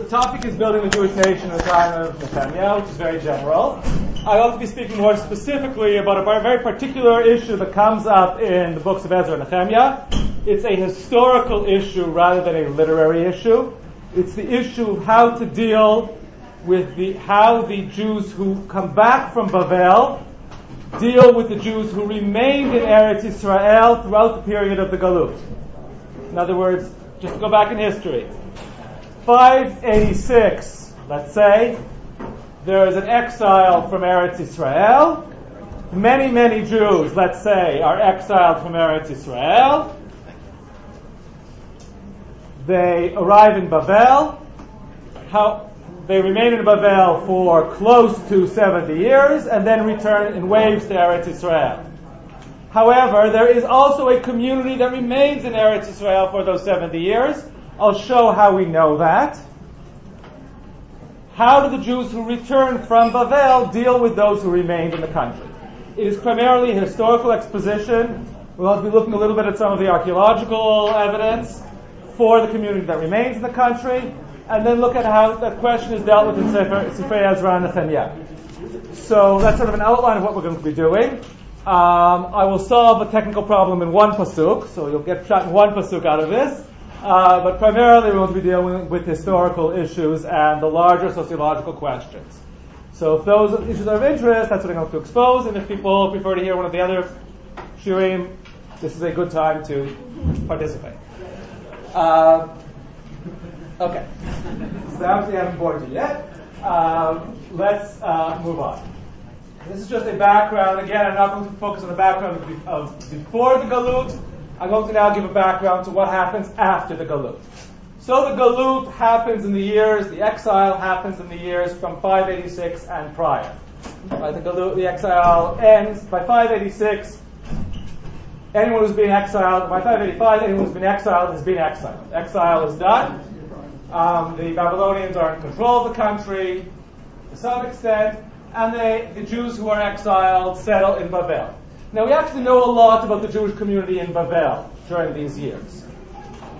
the topic is building the Jewish nation in the time of Nehemiah, which is very general. I want to be speaking more specifically about a very particular issue that comes up in the books of Ezra and Nehemiah. It's a historical issue rather than a literary issue. It's the issue of how to deal with the how the Jews who come back from Bavel deal with the Jews who remained in Eretz Israel throughout the period of the Galut. In other words, just go back in history, 586, let's say, there is an exile from Eretz Israel. Many, many Jews, let's say, are exiled from Eretz Israel. They arrive in Babel. How, they remain in Babel for close to 70 years and then return in waves to Eretz Israel. However, there is also a community that remains in Eretz Israel for those 70 years. I'll show how we know that. How do the Jews who returned from Babel deal with those who remained in the country? It is primarily a historical exposition. We'll be looking a little bit at some of the archaeological evidence for the community that remains in the country, and then look at how that question is dealt with in Sefer, Sefer Ezra and Nehemiah. So that's sort of an outline of what we're going to be doing. Um, I will solve a technical problem in one pasuk, so you'll get shot in one pasuk out of this. Uh, but primarily, we're going to be dealing with historical issues and the larger sociological questions. So, if those issues are of interest, that's what I'm going to expose. And if people prefer to hear one of the other shiurim, this is a good time to participate. Uh, okay. So, obviously, I haven't bored you yet. Let's uh, move on. This is just a background. Again, I'm not going to focus on the background of before the Galut. I'm going to now give a background to what happens after the Galut. So the Galut happens in the years, the exile happens in the years from 586 and prior. Right, the Galut, the exile ends by 586. Anyone who's been exiled, by 585, anyone who's been exiled has been exiled. Exile is done. Um, the Babylonians are in control of the country to some extent, and they, the Jews who are exiled settle in Babel. Now, we actually know a lot about the Jewish community in Babel during these years.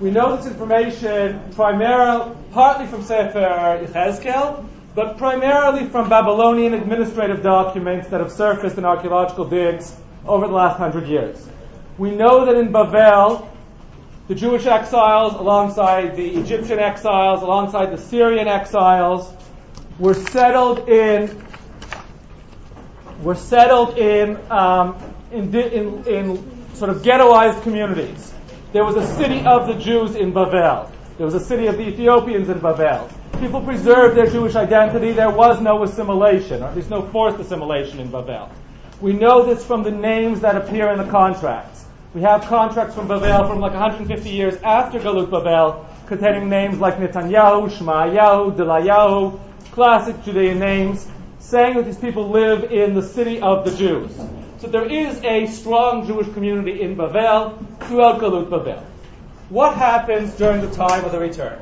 We know this information primarily, partly from Sefer Yechezkel, but primarily from Babylonian administrative documents that have surfaced in archaeological digs over the last hundred years. We know that in Babel, the Jewish exiles, alongside the Egyptian exiles, alongside the Syrian exiles, were settled in were settled in um, in, in, in sort of ghettoized communities. There was a city of the Jews in Babel. There was a city of the Ethiopians in Babel. People preserved their Jewish identity. There was no assimilation, or at least no forced assimilation in Babel. We know this from the names that appear in the contracts. We have contracts from Babel from like 150 years after Galut Babel containing names like Netanyahu, Shmayahu, Delayahu, classic Judean names, saying that these people live in the city of the Jews. So there is a strong Jewish community in Babel throughout Galut Babel. What happens during the time of the return?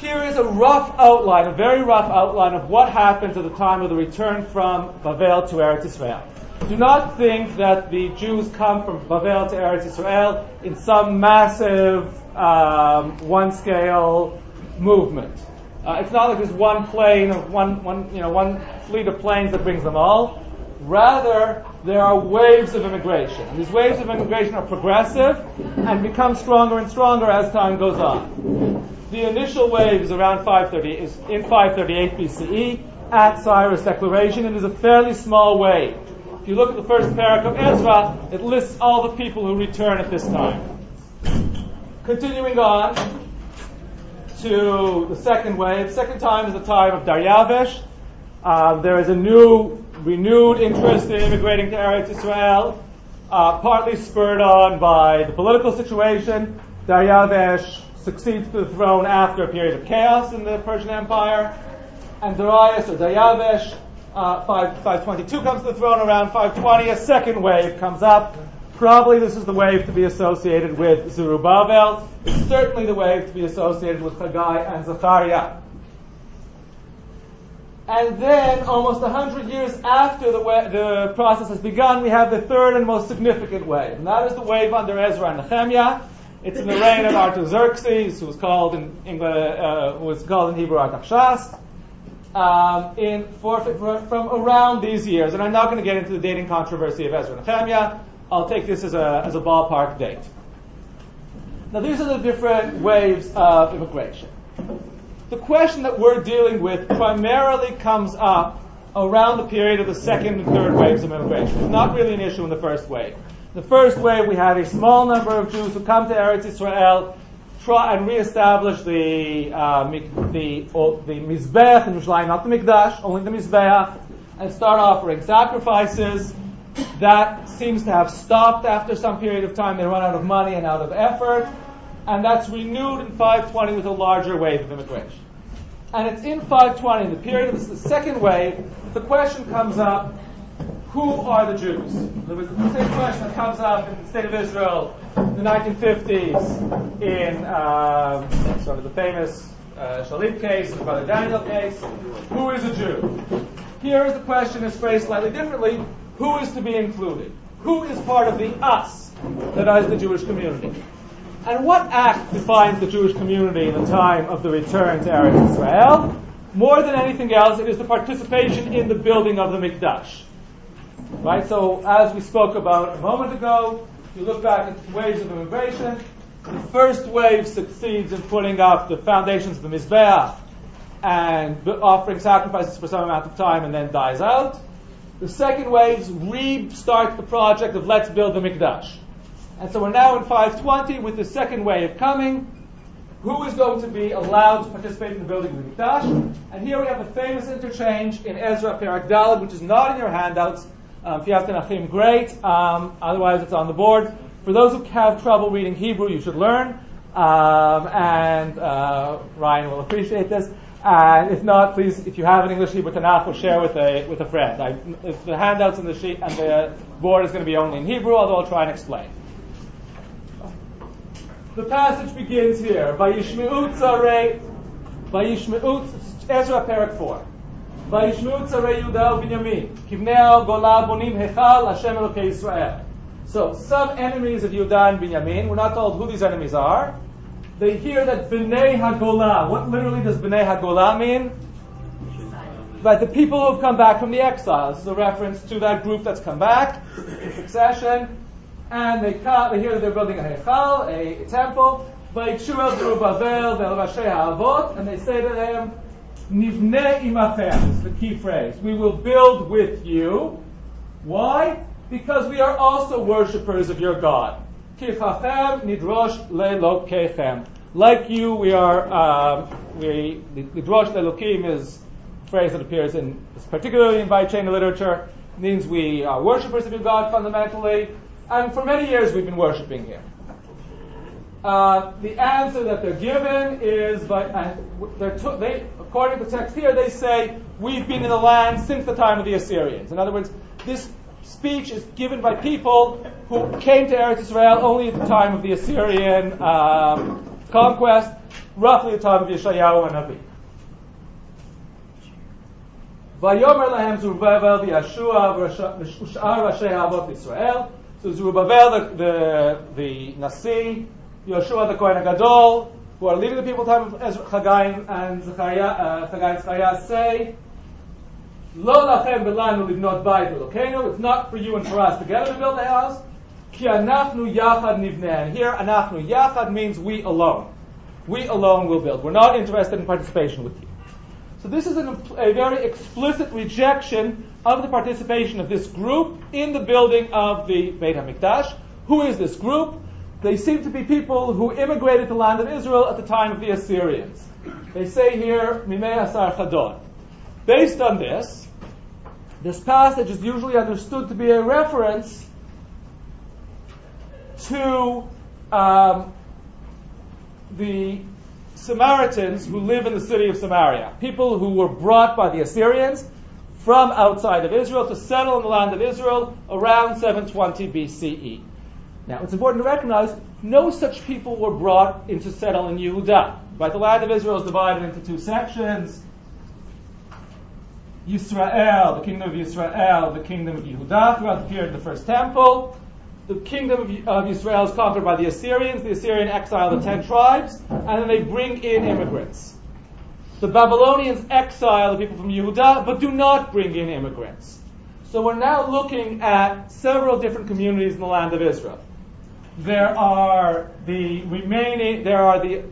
Here is a rough outline, a very rough outline of what happens at the time of the return from Babel to Eretz Israel. Do not think that the Jews come from Babel to Eretz Israel in some massive um, one scale movement. Uh, it's not like there's one plane of one, one, you know, one fleet of planes that brings them all. Rather, there are waves of immigration. And these waves of immigration are progressive and become stronger and stronger as time goes on. The initial wave is around 530, is in 538 BCE at Cyrus' declaration. It is a fairly small wave. If you look at the first perek of Ezra, it lists all the people who return at this time. Continuing on, to the second wave. Second time is the time of Daryavish. Uh, there is a new, renewed interest in immigrating to Eretz Israel, uh, partly spurred on by the political situation. Daryavish succeeds to the throne after a period of chaos in the Persian Empire. And Darius or Daryavish, uh, 5, 522 comes to the throne around 520. A second wave comes up Probably this is the wave to be associated with Zerubbabel. It's certainly the wave to be associated with Haggai and Zechariah. And then, almost a hundred years after the, wa- the process has begun, we have the third and most significant wave. And that is the wave under Ezra and Nehemiah. It's in the reign of Artaxerxes, who was called in English, uh, was called in Hebrew Artaxerxes. Um, in from around these years, and I'm not going to get into the dating controversy of Ezra and Nehemiah. I'll take this as a, as a ballpark date. Now, these are the different waves of immigration. The question that we're dealing with primarily comes up around the period of the second and third waves of immigration. It's not really an issue in the first wave. The first wave, we have a small number of Jews who come to Eretz Israel, try and reestablish the uh, the the mizbeach in Yerushalayim, not the mikdash, only the mizbeach, and start offering sacrifices. That seems to have stopped after some period of time. They run out of money and out of effort, and that's renewed in 520 with a larger wave of immigration. And it's in 520, in the period of the second wave, the question comes up who are the Jews? There was the same question that comes up in the state of Israel in the 1950s in sort of the famous uh, Shalit case, the Brother Daniel case. Who is a Jew? Here is the question is phrased slightly differently. Who is to be included? Who is part of the us that is the Jewish community? And what act defines the Jewish community in the time of the return to Eretz Israel? More than anything else, it is the participation in the building of the Mikdash. Right? So, as we spoke about a moment ago, you look back at the waves of immigration. The first wave succeeds in putting up the foundations of the Mizbeach and offering sacrifices for some amount of time and then dies out. The second wave restarts the project of let's build the Mikdash. And so we're now in 520 with the second wave coming. Who is going to be allowed to participate in the building of the Mikdash? And here we have a famous interchange in Ezra Perek Daled, which is not in your handouts, um, if you have Tenachim, great. Um, otherwise, it's on the board. For those who have trouble reading Hebrew, you should learn. Um, and uh, Ryan will appreciate this. And if not, please, if you have an English Hebrew Tanakh, we'll share with a with a friend. I, the handouts and the sheet and the board is going to be only in Hebrew, although I'll try and explain. The passage begins here. Vayishmi'ut zarei, Vayishmi'ut Ezra Perek four. Vayishmi'ut zarei Yudah Binyamin, Kivneal Golah Bonim Hechal Hashem Elokei Yisrael. So some enemies of Yudah and Binyamin. We're not told who these enemies are. They hear that Bnei HaGolah, what literally does Bnei HaGolah mean? Right, the people who have come back from the exile. This is a reference to that group that's come back in succession. And they, come, they hear that they're building a Heichal, a, a temple. And they say to them, Nivne imachem is the key phrase. We will build with you. Why? Because we are also worshippers of your God. Kichachem nidrosh lelokechem. Like you, we are, um, we, nidrosh lelokim is a phrase that appears in, particularly in Vaychain literature, it means we are worshippers of your God fundamentally, and for many years we've been worshipping here. Uh, the answer that they're given is, but uh, they're to, they, according to the text here, they say, We've been in the land since the time of the Assyrians. In other words, this speech is given by people who came to Eretz Israel only at the time of the Assyrian um, conquest, roughly the time of Yeshayahu and Nabi. Vayomer lahem Zerubbabel v'Yashua v'Shar Rashi ha'avot Israel. So Zerubbabel, the, the, the Nasi, Yeshua the Kohen Gadol, who are leading the people time of Haggai and Zechariah, uh, Haggai and Zechariah say, Lo lachem belanu livnot bayit Elokeinu. It's not for you and for us together to build a house. Ki anachnu yachad nivneh. Here, anachnu yachad means we alone. We alone will build. We're not interested in participation with you. So this is an, a very explicit rejection of the participation of this group in the building of the Beit HaMikdash. Who is this group? They seem to be people who immigrated to the land of Israel at the time of the Assyrians. They say here, Mimei Asar Chadon. Based on this, this passage is usually understood to be a reference to um, the Samaritans who live in the city of Samaria, people who were brought by the Assyrians from outside of Israel to settle in the land of Israel around 720 BCE. Now, it's important to recognize no such people were brought into settle in Yehuda. Right? The land of Israel is divided into two sections. Yisrael, the kingdom of Yisrael, the kingdom of Yehuda, throughout the period of the first temple. the kingdom of, Israel is conquered by the Assyrians. The Assyrian exile the ten tribes, and then they bring in immigrants. The Babylonians exile the people from Yehuda, but do not bring in immigrants. So we're now looking at several different communities in the land of Israel. There are the remaining, there are the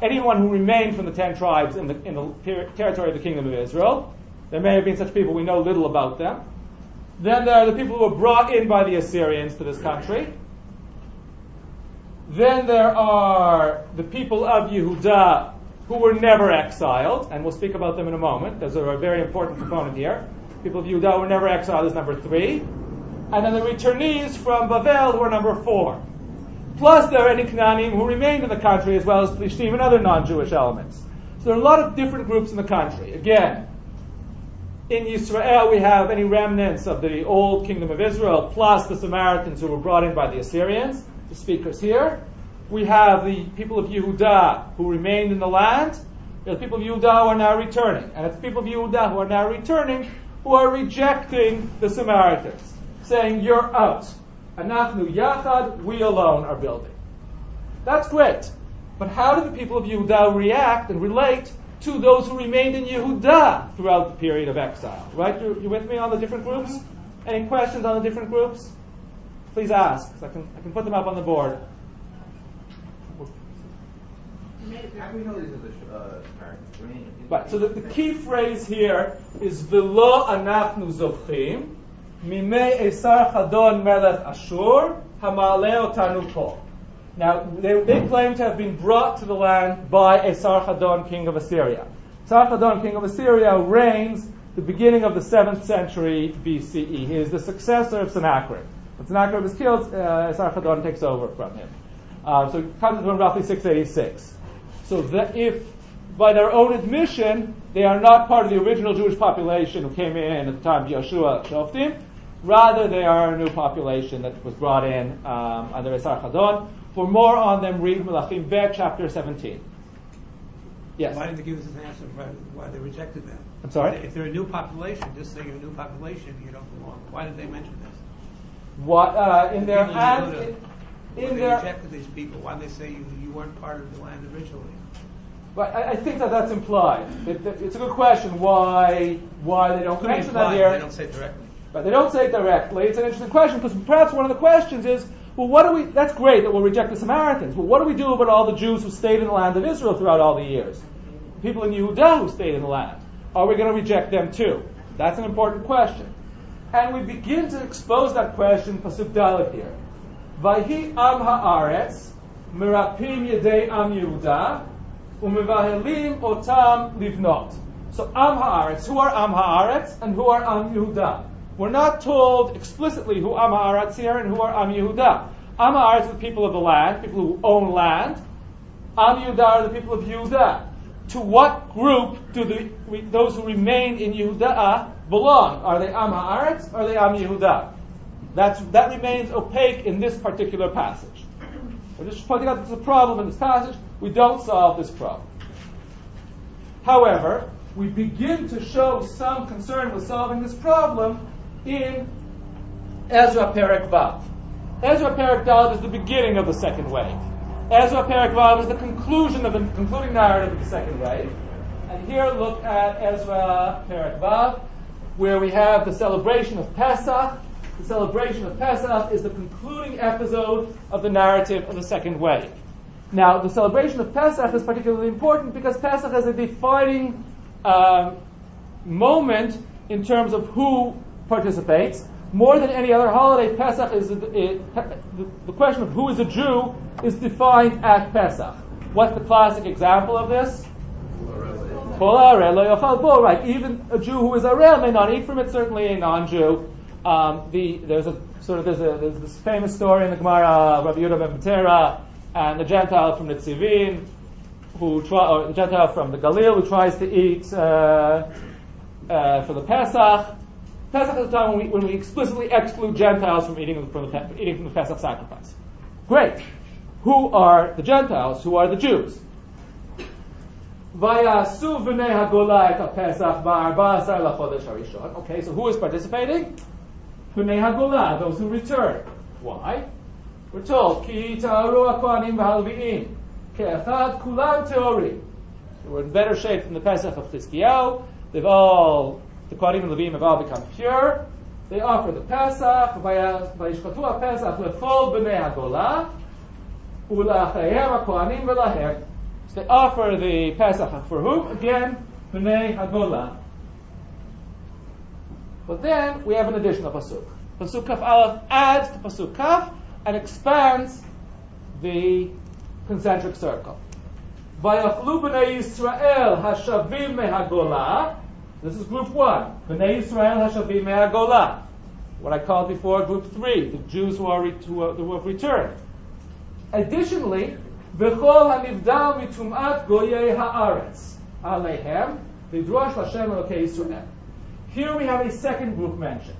anyone who remained from the ten tribes in the, in the ter- territory of the kingdom of Israel. There may have been such people, we know little about them. Then there are the people who were brought in by the Assyrians to this country. Then there are the people of Yehuda who were never exiled, and we'll speak about them in a moment. Those are a very important component here. People of Yehuda were never exiled is number three. And then the returnees from Bavel who are number four. Plus there are any Canaanim who remained in the country as well as Plishtim and other non-Jewish elements. So there are a lot of different groups in the country. Again, in Israel, we have any remnants of the old kingdom of Israel, plus the Samaritans who were brought in by the Assyrians, the speakers here. We have the people of Yehuda who remained in the land. The people of Yehuda who are now returning. And it's the people of Yehuda who are now returning who are rejecting the Samaritans, saying, You're out. Anachnu Yachad, we alone are building. That's great. But how do the people of Yehuda react and relate to those who remained in Yehuda throughout the period of exile. Right? You, you with me on the different groups? Any questions on the different groups? Please ask. I can, I can put them up on the board. Right. So the, the, key phrase here is "Velo anachnu zochim mimei esar chadon melech Ashur hamaleh otanu kol." Now, they, they, claim to have been brought to the land by Esarhaddon, king of Assyria. Esarhaddon, king of Assyria, reigns the beginning of the 7th century BCE. He is the successor of Sennacherib. When Sennacherib is killed, uh, Esarhaddon takes over from him. Uh, so it comes from roughly 686. So that if, by their own admission, they are not part of the original Jewish population who came in at the time of Yeshua Shoftim, rather they are a new population that was brought in um, under Esarhaddon. For more on them, read Melachim Bet, chapter 17. Yes? Why didn't they give us an answer why, why they rejected them? I'm sorry? If they're a new population, just say you're a new population, you don't belong. Why did they mention this? What, uh, in their, ad, in, in they their, rejected these people. Why did they say you, you weren't part of the land originally? But I, I think that that's implied. It, it, it's a good question why why they don't mention that here. They don't say it directly. But they don't say it directly. It's an interesting question because perhaps one of the questions is well, what do we, that's great that we'll reject the Samaritans. But what do we do about all the Jews who stayed in the land of Israel throughout all the years? People in Yehuda who stayed in the land. Are we going to reject them too? That's an important question. And we begin to expose that question, Pasuk Dalet here. Vayhi am haaretz, mirapim yedei am Yehuda, umevahelim otam livnot. So am haaretz, who are am haaretz and who are am Yehuda? We're not told explicitly who Am Haaretz here and who are Am Yehuda. Am Haaretz are the people of the land, people who own land. Am Yehuda are the people of Yehuda. To what group do the, those who remain in Yehuda uh, belong? Are they Am Haaretz or are they Am Yehuda? That's, that remains opaque in this particular passage. We're just pointing out there's a problem in this passage. We don't solve this problem. However, we begin to show some concern with solving this problem in Ezra Perek Vav. Ezra Perek Dalet is the beginning of the second wave. Ezra Perek Vav is the conclusion of the concluding narrative of the second wave. And here look at Ezra Perek Vav, where we have the celebration of Pesach. The celebration of Pesach is the concluding episode of the narrative of the second wave. Now, the celebration of Pesach is particularly important because Pesach is a defining um, moment in terms of who participates. More than any other holiday, Pesach is it, the question of who is a Jew is defined at Pesach. What's the classic example of this? Right, even a Jew who is a arel may not eat from it. Certainly, a non-Jew. Um, the, there's a sort of there's, a, there's this famous story in the Gemara, Rabbi Yehuda ben Betera, and the Gentile from Nitzivin, who try, or the Gentile from the Galil who tries to eat uh, uh, for the Pesach, Pesach is a time when we, when we explicitly exclude Gentiles from eating from the, eating from the Pesach sacrifice. Great. Who are the Gentiles? Who are the Jews? Okay, so who is participating? Those who return. Why? We're told, teori. We're in better shape than the Pesach of Chizkiyahu. They've all, the Kohanim and Levim have all become pure. They offer the Pesach, v'yishchatu pesach lefol b'nei hagolah, ula'achayem ha'kohanim v'lahem. So they offer the Pesach for whom? Again, b'nei hagolah. But then we have an additional pasuk. Pasuk Kaf Aleph adds to Pasuk Kaf and expands the concentric circle. Vayachlu b'nei Yisrael hashavim mehagolah. This is group one. B'nei Yisrael hashavim mehagolah. What I called before group three, the Jews who are, re- who, are, who have returned. Additionally, v'chol hanivdal mitum'at goyei haaretz aleihem v'drosh Hashem Elokei Yisrael. Here we have a second group mentioned.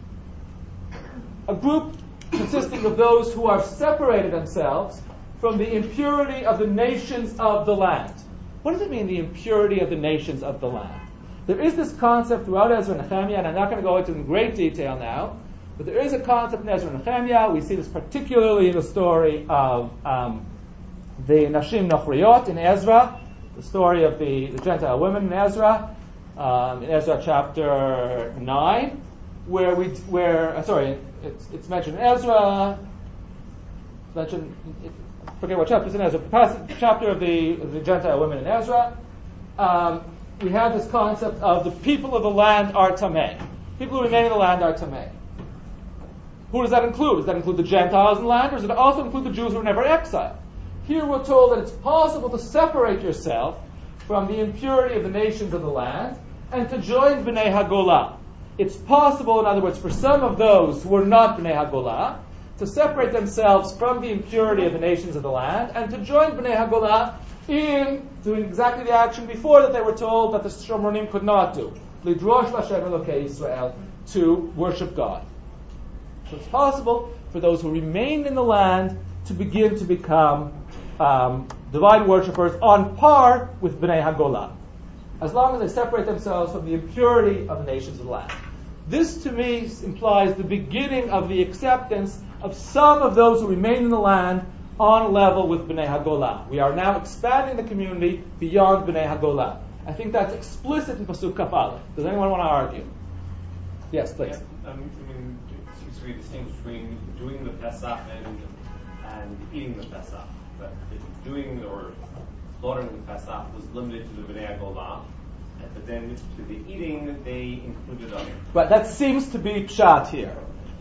A group consisting of those who have separated themselves from the impurity of the nations of the land. What does it mean, the impurity of the nations of the land? There is this concept throughout Ezra and Nehemiah, and I'm not going to go into it in great detail now, but there is a concept in Ezra and Nehemiah. We see this particularly in the story of um, the Nashim Nochriot in Ezra, the story of the, the Gentile women in Ezra, um, in Ezra chapter 9, where we, where, uh, sorry, it's, it's mentioned in Ezra, it's mentioned, it, forget what chapter it's in Ezra, passage, chapter of the, the Gentile women in Ezra. Um, we have this concept of the people of the land are tameh. People who remain in the land are tameh. Who does that include? Does that include the Gentiles in the land, or does it also include the Jews who were never exiled? Here we're told that it's possible to separate yourself from the impurity of the nations of the land and to join Bnei Hagolah. It's possible, in other words, for some of those who are not Bnei Hagolah to separate themselves from the impurity of the nations of the land and to join Bnei Hagolah in doing exactly the action before that they were told that the Shomronim could not do. Israel to worship God. So it's possible for those who remained in the land to begin to become um, divine worshippers on par with Bnei Hagolah, as long as they separate themselves from the impurity of the nations of the land. This to me implies the beginning of the acceptance of some of those who remain in the land on level with Bnei Hagolah. We are now expanding the community beyond Bnei Hagolah. I think that's explicit in Pasuk Kafal. Does anyone want to argue? Yes, please. Yeah, um, I mean, it seems to be distinction between doing the Pesach and, and eating the Pesach. But doing or slaughtering the Pesach was limited to the Bnei Hagolah, but then to the eating, they included others. Right, that seems to be pshat here.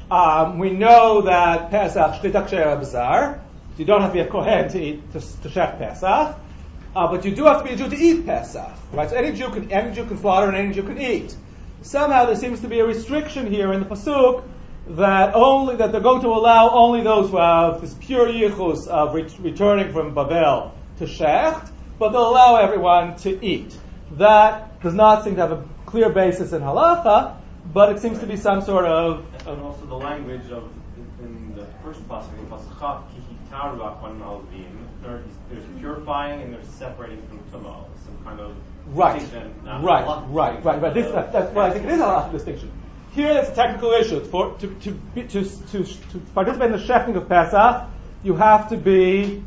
Um, we know that Pesach shtitak bazar. You don't have to be a kohen to eat to, to chef Pesach, uh, but you do have to be a Jew to eat Pesach. Right, so any Jew can any Jew can slaughter and any Jew can eat. Somehow there seems to be a restriction here in the pasuk that only that they're going to allow only those who have this pure yichus of re- returning from Babel to shecht, but they'll allow everyone to eat. That does not seem to have a clear basis in halacha, but it seems to be some sort of. And also the language of in the first in Pasachat kihitaru akwan alvim. There's purifying and there's separating from tumo. Some kind of Right, right, right, right, right. This, that, that's what I think it is a halachic distinction. Here, it's a technical issue. For to to, be, to to to participate in the shechting of Pesach, you have to be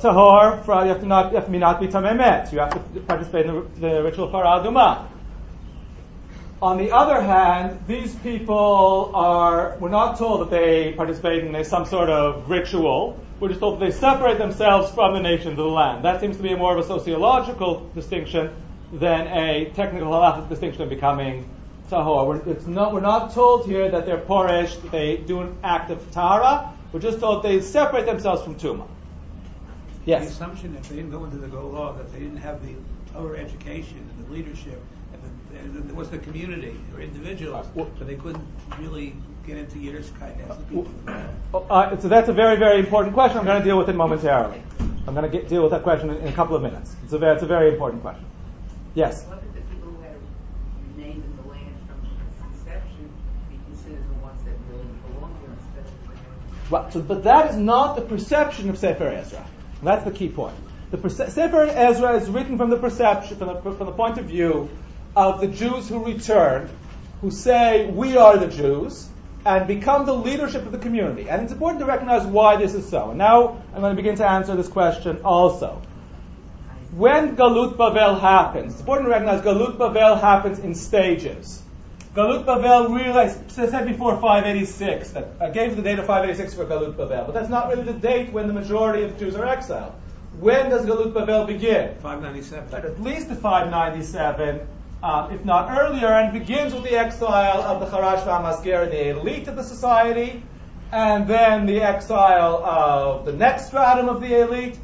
tahor. You have to not you have to be not be tamemet. You have to participate in the, the ritual for aduma. On the other hand, these people are, we're not told that they participate in some sort of ritual. We're just told that they separate themselves from the nation of the land. That seems to be more of a sociological distinction than a technical halachic distinction of becoming tahor. We're, not, we're not told here that they're porish, that they do an act of tahara. We're just told they separate themselves from tuma. The assumption that they didn't go into the Golah, that they didn't have the Torah education and the leadership, and, the, was the community or individuals, uh, Well- but they couldn't really get into Yiddishkeit as the uh, people. Uh, uh, so that's a very, very important question. I'm going to deal with it momentarily. I'm going to get, deal with that question in, in a couple of minutes. It's a, very, it's a very important question. Yes. What did the people who had remained in the land from conception be considered the ones that really belong there instead of the Right, so, but that is not the perception of Sefer Ezra. That's the key point. The perce- Sefer Ezra is written from the perception, from the, from the point of view of the Jews who return, who say, "We are the Jews," and become the leadership of the community. And it's important to recognize why this is so. And now I'm going to begin to answer this question also. When Galut Bavel happens, it's important to recognize Galut Bavel happens in stages. Galut Bavel really, I said before 586, that I gave the date of 586 for Galut Bavel, but that's not really the date when the majority of Jews are exiled. When does Galut Bavel begin? 597. At least at 597, um, if not earlier, and begins with the exile of the Charash V'Amasker, the elite of the society, and then the exile of the next stratum of the elite,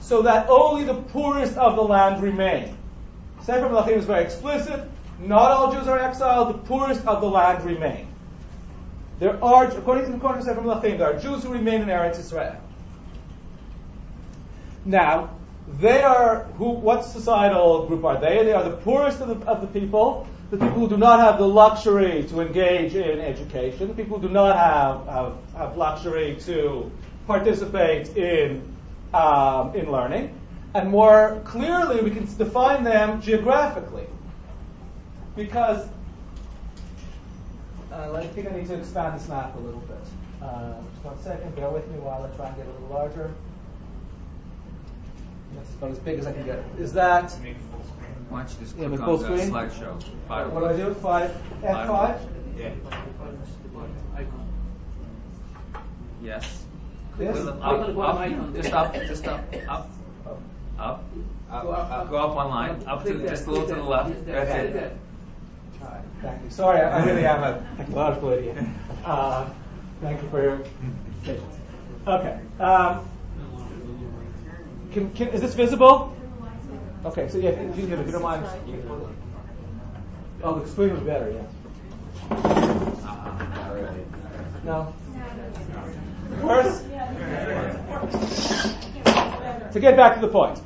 so that only the poorest of the land remain. Sefer Melachim is very explicit. Not all Jews are exiled. The poorest of the land remain. There are, according to, according to Sefer Melachim, there are Jews who remain in Eretz Israel. Now, they are who? What societal group are they? They are the poorest of the, of the people, the people who do not have the luxury to engage in education, the people who do not have have, have luxury to participate in um, in learning, and more clearly we can define them geographically, because uh, I think I need to expand this map a little bit. Uh, just one second, bear with me while I try and get a little larger. That's about as big as I can get. Is that Why don't you just Yeah, click but on full the screen? slideshow? Fire what do I do? Five F five. Yeah. Yes. Yes. Click on the- Up, up, just up, just up, up, up, up, up. Go up one line, up to, just a little to the left. That's it. All right, thank you. Sorry, I, I really am a technological idiot. Uh, thank you for your patience. Okay. Um, can, can, is this visible? Okay, so yeah, if you, if you don't mind. Oh, the screen was better, yeah. No. Worse? To get back to the point.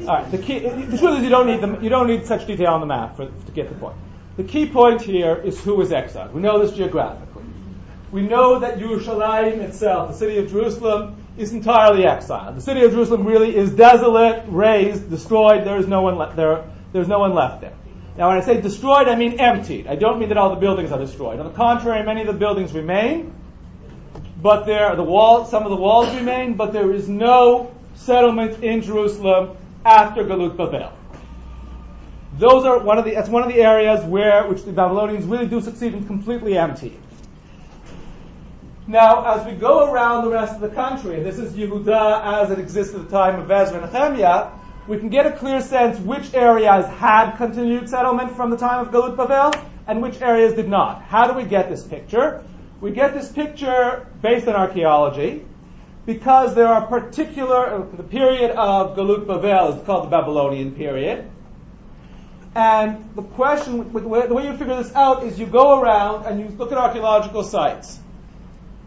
All right. The key. The truth is, you don't need them. You don't need such detail on the map for, to get the point. The key point here is who is exiled. We know this geographically. We know that Yerushalayim itself, the city of Jerusalem, is entirely exiled. The city of Jerusalem really is desolate, razed, destroyed. There is no one le- there. There's no one left there. Now, when I say destroyed, I mean emptied. I don't mean that all the buildings are destroyed. On the contrary, many of the buildings remain, but there the wall, some of the walls remain, but there is no settlement in Jerusalem after Galut Babel. Those are one of the that's one of the areas where which the Babylonians really do succeed in completely emptying. Now, as we go around the rest of the country, and this is Yehuda as it exists at the time of Ezra and Nehemiah, we can get a clear sense which areas had continued settlement from the time of Galut Babel and which areas did not. How do we get this picture? We get this picture based on archaeology because there are particular, uh, the period of Galut Babel is called the Babylonian period. And the question, the way you figure this out is you go around and you look at archaeological sites.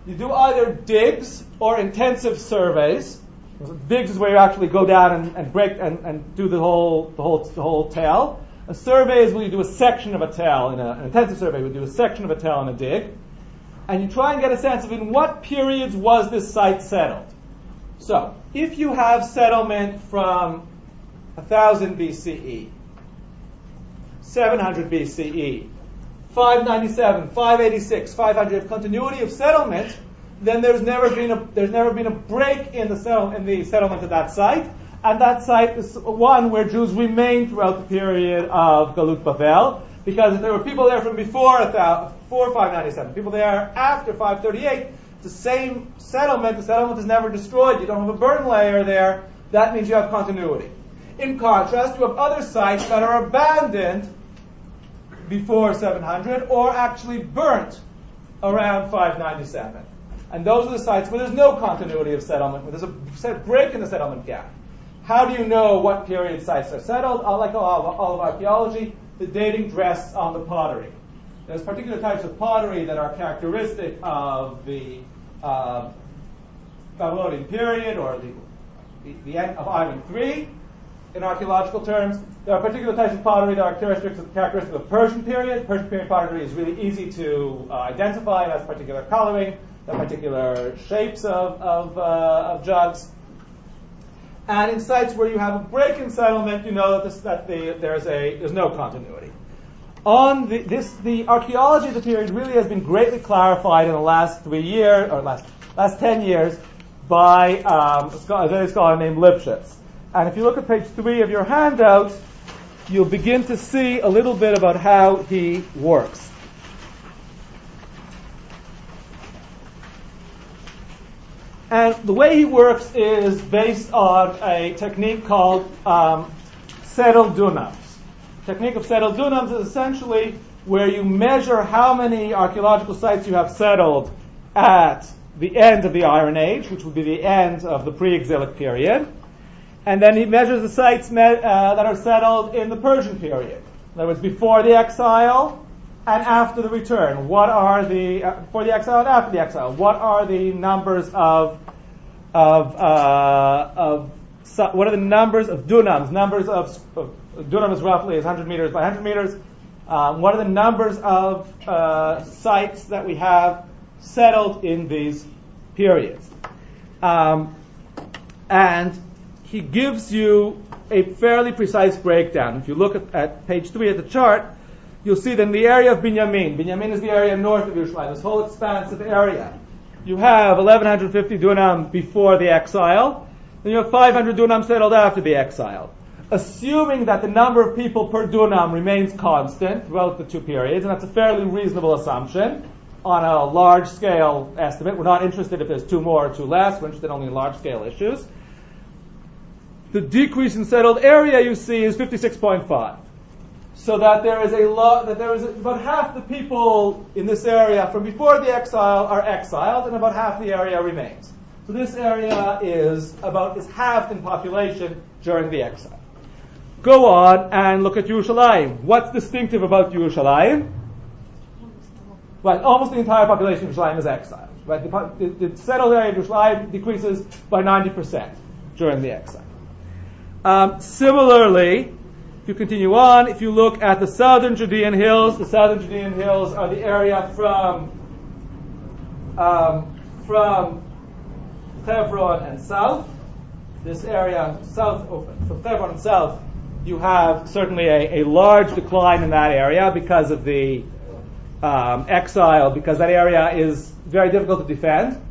You do either digs or intensive surveys. Digs is where you actually go down and, and break and, and do the whole, the whole the whole tel. A survey is where you do a section of a tel in a, an intensive survey. We do a section of a tel in a dig, and you try and get a sense of in what periods was this site settled. So, if you have settlement from 1000 BCE, 700 BCE, 597, 586, 500 continuity of settlement, then there's never been a there's never been a break in the settle, in the settlement of that site, and that site is one where Jews remained throughout the period of Galut Bavel, because if there were people there from before before 597, people there after 538, the same settlement, the settlement is never destroyed. You don't have a burn layer there. That means you have continuity. In contrast, you have other sites that are abandoned before 700 or actually burnt around 597. And those are the sites where there's no continuity of settlement, where there's a break in the settlement gap. How do you know what period sites are settled? Uh, Like all of, all of archaeology, the dating rests on the pottery. There's particular types of pottery that are characteristic of the uh, Babylonian period or the, the, the end of Iron III in archaeological terms. There are particular types of pottery that are characteristic, characteristic of the Persian period. Persian period pottery is really easy to uh, identify. It has particular coloring, are particular shapes of, of, uh, of jugs. And in sites where you have a break in settlement, you know that, this, that the, there's, a, there's no continuity. on the, this, the archaeology of the period really has been greatly clarified in the last three years, or last, last 10 years, by um, a, Israeli scholar named Lipschits. And if you look at page three of your handout, you'll begin to see a little bit about how he works. And the way he works is based on a technique called um, settled dunams. The technique of settled dunams is essentially where you measure how many archaeological sites you have settled at the end of the Iron Age, which would be the end of the pre-exilic period. And then he measures the sites me- uh, that are settled in the Persian period. In other words, before the exile and after the return. What are the, uh, before the exile and after the exile, what are the numbers of, of, uh, of, what are the numbers of dunams? Numbers of, of dunam is roughly is 100 meters by 100 meters. Um, what are the numbers of uh, sites that we have settled in these periods? Um, and he gives you a fairly precise breakdown. If you look at, at page three of the chart, you'll see that in the area of Binyamin, Binyamin is the area north of Yerushalayim, this whole expansive area, you have 1150 dunam before the exile, then you have 500 dunam settled after the exile. Assuming that the number of people per dunam remains constant throughout the two periods, and that's a fairly reasonable assumption on a large scale estimate. We're not interested if there's two more or two less, we're interested only in large scale issues the decrease in settled area you see is 56.5. So that there is a lot, that there is about half the people in this area from before the exile are exiled, and about half the area remains. So this area is about is halved in population during the exile. Go on and look at Yerushalayim. What's distinctive about Yerushalayim? Right, almost the entire population of Yerushalayim is exiled. Right, the, the, the settled area of Yerushalayim decreases by 90% during the exile. Um, similarly, if you continue on, if you look at the southern Judean hills, the southern Judean hills are the area from um, from Hebron and south. This area south from Hebron and south, you have certainly a, a, large decline in that area because of the um, exile, because that area is very difficult to defend.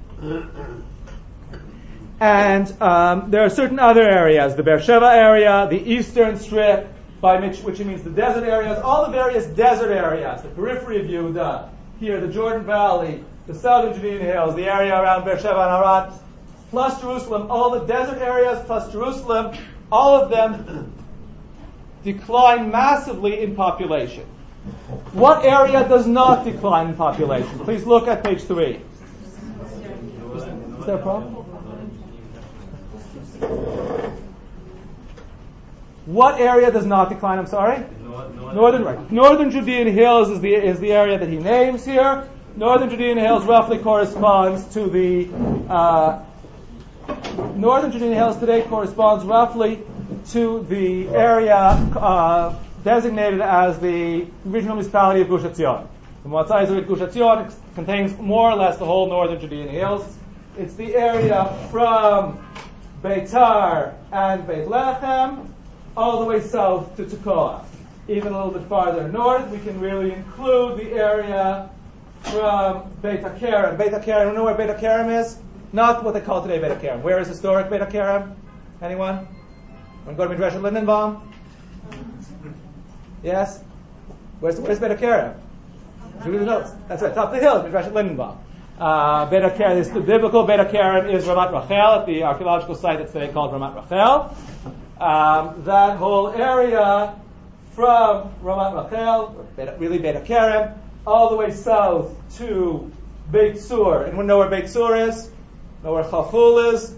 And um, there are certain other areas, the Beersheba area, the eastern strip, by which, which means the desert areas, all the various desert areas, the periphery of Yehuda, here, the Jordan Valley, the southern Judean hills, the area around Beersheba and Arad, plus Jerusalem, all the desert areas plus Jerusalem, all of them decline massively in population. What area does not decline in population? Please look at page three. Is there a problem? What area does not decline? I'm sorry? Northern, northern, right. Northern Judean Hills is the, is the area that he names here. Northern Judean Hills roughly corresponds to the, uh, Northern Judean Hills today corresponds roughly to the area uh, designated as the regional municipality of Gush Etzion. The Moatzah Azorit Gush Etzion contains more or less the whole Northern Judean Hills. It's the area from Beitar and Beit Lechem, all the way south to Tekoa. Even a little bit farther north, we can really include the area from Beit HaKerem. Beit HaKerem, you know where Beit HaKerem is? Not what they call today Beit HaKerem. Where is historic Beit HaKerem? Anyone? Want to go to Midrash Lindenbaum? Yes? Where's, where's Beit HaKerem? Read knows? That's right, top of the hill, Midrash Lindenbaum. Uh, HaKerem, the biblical Beit HaKerem is Ramat Rachel, at the archaeological site that's today called Ramat Rachel. Um, that whole area from Ramat Rachel, really Beit HaKerem, all the way south to Beit Sur. Anyone know where Beit Sur is? Know where Chalchul is?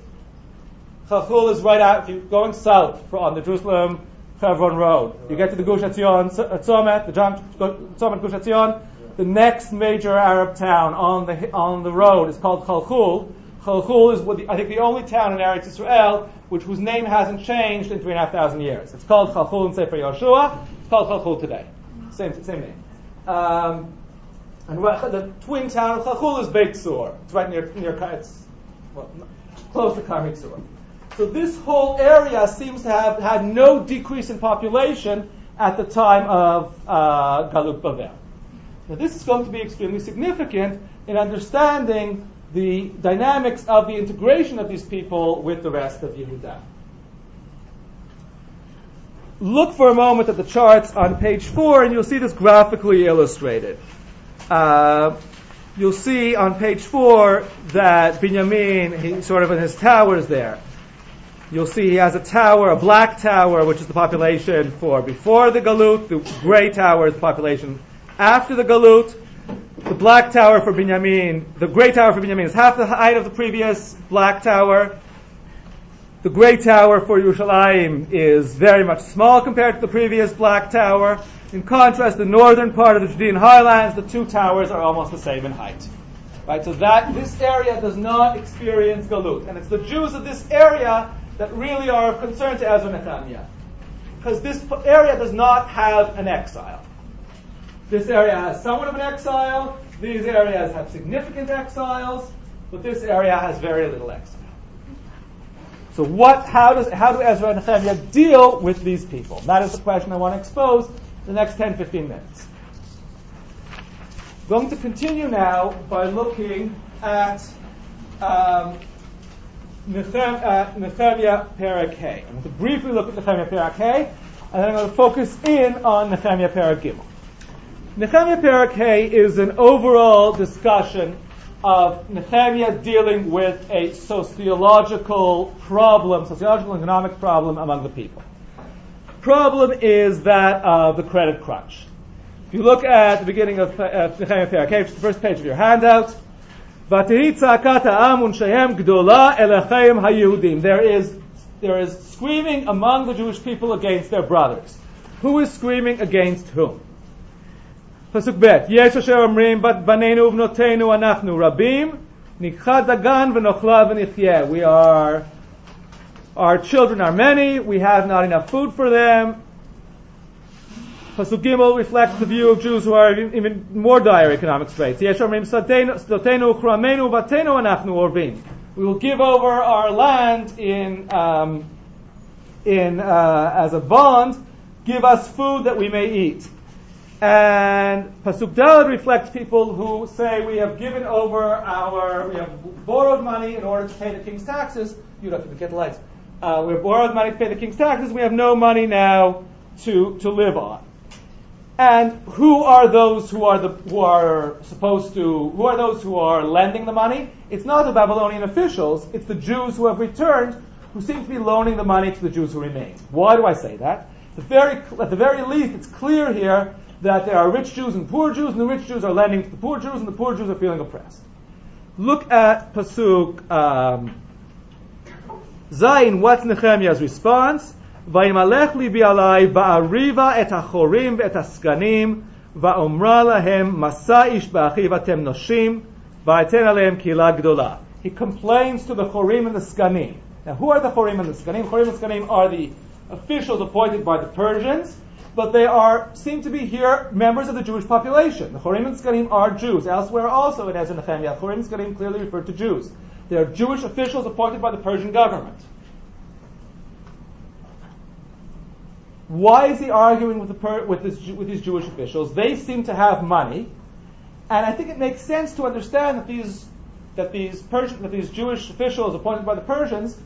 Chalchul is right out, if you're going south on the Jerusalem Hebron Road. You get to the Gush Etzion, Tzomet, the Tzomet Gush Etzion, the next major Arab town on the on the road is called Chalchul. Chalchul is I think the only town in Eretz Israel which whose name hasn't changed in three and a half thousand years. It's called Chalchul in Sefer Yoshua. It's called Chalchul today. Same same name. Um, and the twin town of Chalchul is Beit Sur. It's right near near it's well, close to Karmik Sur. So this whole area seems to have had no decrease in population at the time of uh, Galut Bavel. Now, this is going to be extremely significant in understanding the dynamics of the integration of these people with the rest of Yehuda. Look for a moment at the charts on page four, and you'll see this graphically illustrated. Uh, you'll see on page four that Binyamin, he's sort of in his towers there. You'll see he has a tower, a black tower, which is the population for before the Galut. The gray tower is the population after the Galut. The black tower for Binyamin, the gray tower for Binyamin is half the height of the previous black tower. The gray tower for Yerushalayim is very much small compared to the previous black tower. In contrast, the northern part of the Judean highlands, the two towers are almost the same in height. Right, so that this area does not experience galut, and it's the Jews of this area that really are of concern to Ezra Nehemiah, because this area does not have an exile. This area has somewhat of an exile. These areas have significant exiles, but this area has very little exile. So what, how does, how do Ezra and Nehemiah deal with these people? That is the question I want to expose in the next 10, 15 minutes. I'm going to continue now by looking at um, Nehemiah Perek. I'm going to briefly look at Nehemiah Perek and then I'm going to focus in on Nehemiah Perek Gimel. Nehemiah Perek Hay is an overall discussion of Nehemiah dealing with a sociological problem, sociological and economic problem among the people. Problem is that of the credit crunch. If you look at the beginning of uh, Nehemiah Perek Hay, the first page of your handout, there is there is screaming among the Jewish people against their brothers. Who is screaming against whom? פסוק ב' יש אשר אומרים בת בנינו ובנותינו אנחנו רבים נכחד דגן ונאכלה ונחיה We are our children are many we have not enough food for them Pasuk Gimel reflects the view of Jews who are even more dire economic straits. יש אומרים שדותינו וכרמנו ובתינו אנחנו אורבים We will give over our land in um, in uh, as a bond give us food that we may eat and Pasuk Dalet reflects people who say we have given over our, we have borrowed money in order to pay the king's taxes. You don't have to get the lights. Uh, we have borrowed money to pay the king's taxes. We have no money now to, to live on. And who are those who are the, who are supposed to, who are those who are lending the money? It's not the Babylonian officials. It's the Jews who have returned who seem to be loaning the money to the Jews who remain. Why do I say that? The very, at the very least, it's clear here that there are rich Jews and poor Jews, and the rich Jews are lending to the poor Jews, and the poor Jews are feeling oppressed. Look at Pasuk um, Zayin, what's Nehemiah's response? וימלך ליבי עלי בעריבה את החורים ואת הסגנים ואומרה להם מסע איש באחיו אתם נושים ואתן עליהם קהילה גדולה. He complains to the Chorim and the Skanim. Now who are the Chorim and the Skanim? Chorim and Skanim are the officials appointed by the Persians but they are seem to be here members of the Jewish population. The Chorim and Skanim are Jews. Elsewhere also it has in Nehemiah. Chorim and Skanim clearly refer to Jews. They are Jewish officials appointed by the Persian government. Why is he arguing with, the, with, this, with these Jewish officials? They seem to have money, and I think it makes sense to understand that these that these Persian, that these Jewish officials appointed by the Persians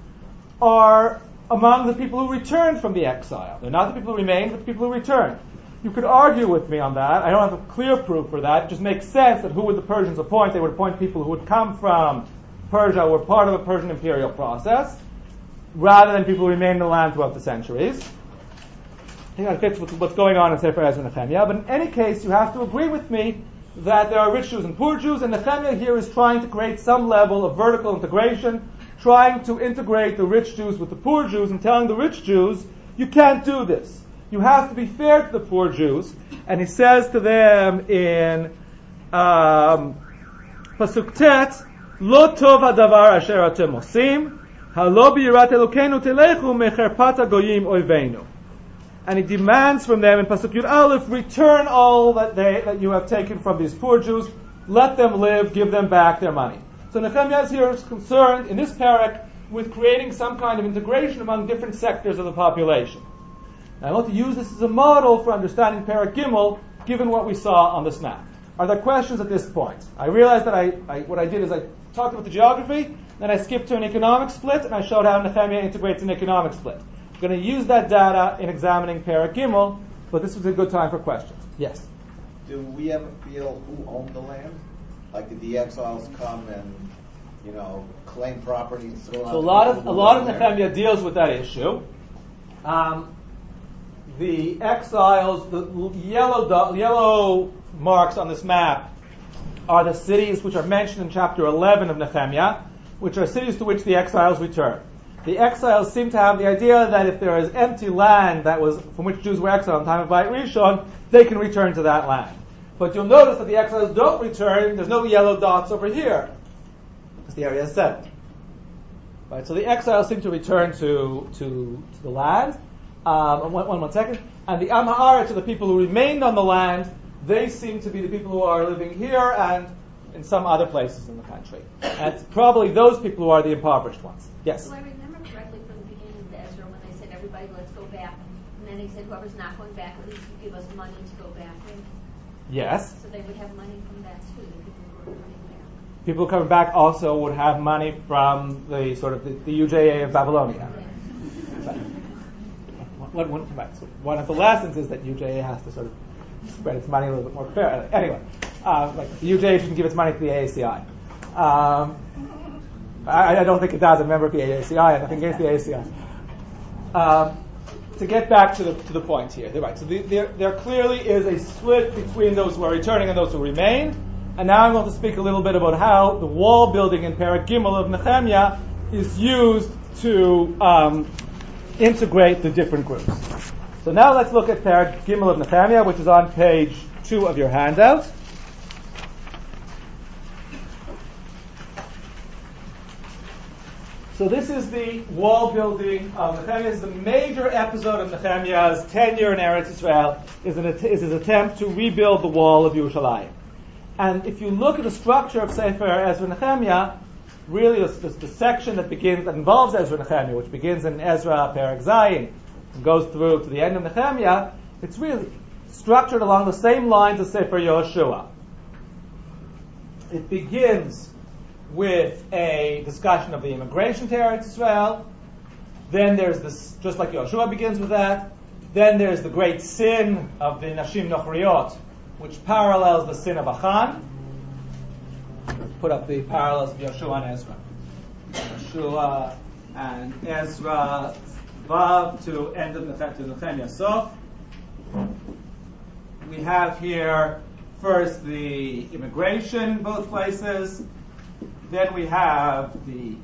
are among the people who returned from the exile. They're not the people who remained, but the people who returned. You could argue with me on that. I don't have a clear proof for that. It just makes sense that who would the Persians appoint? They would appoint people who would come from Persia, were part of a Persian imperial process, rather than people who remained in the land throughout the centuries. I think that fits with what's going on in Sefer Ezra and Nehemiah. But in any case, you have to agree with me that there are rich Jews and poor Jews, and Nehemiah here is trying to create some level of vertical integration trying to integrate the rich Jews with the poor Jews and telling the rich Jews, you can't do this. You have to be fair to the poor Jews. And he says to them in um, Pasuk Tet, Lo tov hadavar asher atem osim, halo biyirat telechu mecherpat goyim oivenu. And he demands from them in Pasuk Yud Aleph, return all that, they, that you have taken from these poor Jews, let them live, give them back their money. So Nehemiah here is concerned in this perek with creating some kind of integration among different sectors of the population. And I want to use this as a model for understanding Perek Gimel, given what we saw on the snap. Are there questions at this point? I realized that I, I what I did is I talked about the geography, then I skipped to an economic split, and I showed how Nehemiah integrates an economic split. I'm going to use that data in examining Perek Gimel, but this was a good time for questions. Yes. Do we ever feel who owned the land? Like did the exiles come and, you know, claim property and throw out? So a lot of a lot of? Nehemiah deals with that issue. Um, the exiles, the yellow yellow marks on this map are the cities which are mentioned in chapter 11 of Nehemiah, which are cities to which the exiles return. The exiles seem to have the idea that if there is empty land that was from which Jews were exiled in the time of Beit Rishon, they can return to that land. But you'll notice that the exiles don't return. There's no yellow dots over here, because the area is settled. Right, so the exiles seem to return to, to, to the land. Um, one, one, one second. And the Am Haaretz are the people who remained on the land. They seem to be the people who are living here and in some other places in the country. And it's probably those people who are the impoverished ones. Yes? Do I remember correctly from the beginning of the Ezra when they said, everybody, let's go back? And then they said, whoever's not going back, at least you give us money to go back. Yes. So they would have money from that too, the people who coming back. People coming back also would have money from the sort of the, the UJA of Babylonia. One, one, so one of the lessons is that UJA has to sort of spread its money a little bit more fair. Anyway, uh, like the UJA shouldn't give its money to the AACI. Um, I, I don't think it does. I'm a member of the AACI. I have nothing against the AACI. Um, to get back to the to the point here, right? So the, there there clearly is a split between those who are returning and those who remain. And now I'm going to speak a little bit about how the wall building in Perek Gimel of Nehemiah is used to um, integrate the different groups. So now let's look at Perek Gimel of Nehemiah, which is on page two of your handout. So this is the wall building of Nehemiah. This is the major episode of Nehemiah's tenure in Eretz Israel. Is, an, is his attempt to rebuild the wall of Yerushalayim. And if you look at the structure of Sefer Ezra Nehemiah, really the, the, the section that begins that involves Ezra Nehemiah, which begins in Ezra Perek Zayin and goes through to the end of Nehemiah, it's really structured along the same lines as Sefer Yoshua. It begins with a discussion of the immigration to Eretz Israel. Then there's this, just like Yoshua begins with that. Then there's the great sin of the Nashim Nochriot, which parallels the sin of Achan. Put up the parallels of Yoshua and Ezra. Yoshua and Ezra, Vav to end of Nehemiah Sof. We have here first the immigration in both places. Then we have the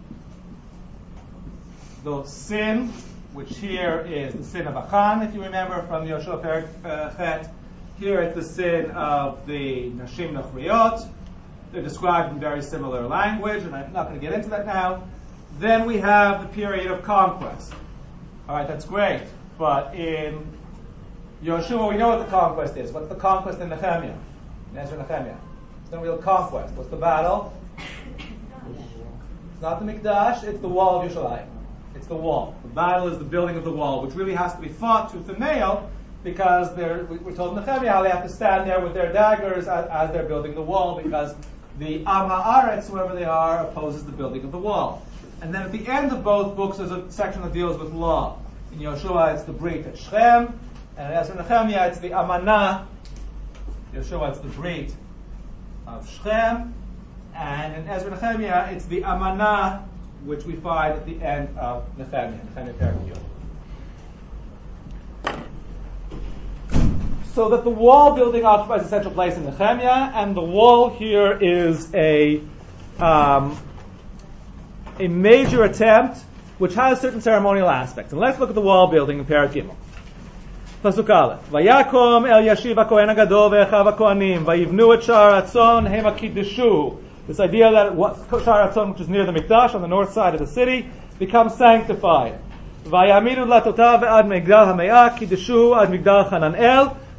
the sin, which here is the sin of Achan, if you remember from Yoshua Chet. Here it's the sin of the Nashim Nochriot. They're described in very similar language, and I'm not going to get into that now. Then we have the period of conquest. All right, that's great. But in Yoshua, we know what the conquest is. What's the conquest in Nehemiah? In Nehemiah. It's no real conquest. What's the battle? It's not the Mikdash, it's the wall of Yerushalayim. It's the wall. The battle is the building of the wall, which really has to be fought tooth and nail because they're, we- we're told in Nehemiah how they have to stand there with their daggers as, as they're building the wall because the Am Haaretz, whoever they are, opposes the building of the wall. And then at the end of both books, there's a section that deals with law. In Yoshua, it's the Brit at Shechem, and in Nehemiah, it's the Amanah. Yoshua, it's the Brit of Shechem, and in Ezra Nehemiah, it's the Amanah, which we find at the end of Nehemiah, Nehemiah Perikyo. So that the wall building occupies a central place in Nehemiah, and the wall here is a um, a major attempt which has certain ceremonial aspects. And let's look at the wall building in Perek Gimel. פסוק א', ויקום אל ישיב הכהן הגדול ואחיו הכהנים, ויבנו את שער הצאן, this idea that Shar Atzon, which is near the Mikdash on the north side of the city, becomes sanctified.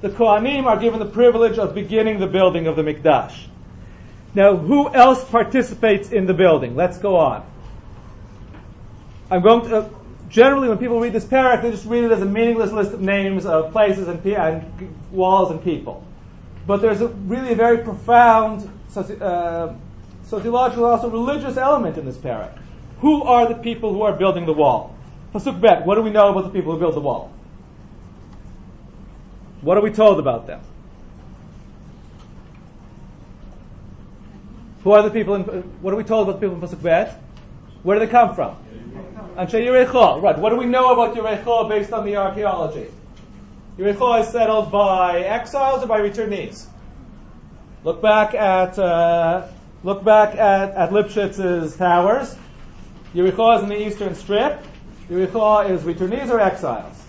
The Kohanim are given the privilege of beginning the building of the Mikdash. Now, who else participates in the building? Let's go on. I'm going to, uh, generally when people read this perek, they just read it as a meaningless list of names of places and, pe- and walls and people. But there's a, really a very profound uh, sociological, also religious element in this perek. Who are the people who are building the wall? Pasuk bet. What do we know about the people who build the wall? What are we told about them? Who are the people? In, what are we told about the people in Pasuk Bet? Where do they come from? Anshe Yericho. Right. What do we know about Yericho based on the archaeology? Yericho is settled by exiles or by returnees. Look back at uh, Look back at, at Lipschits's towers. Yericho is in the eastern strip. Yericho is returnees or exiles?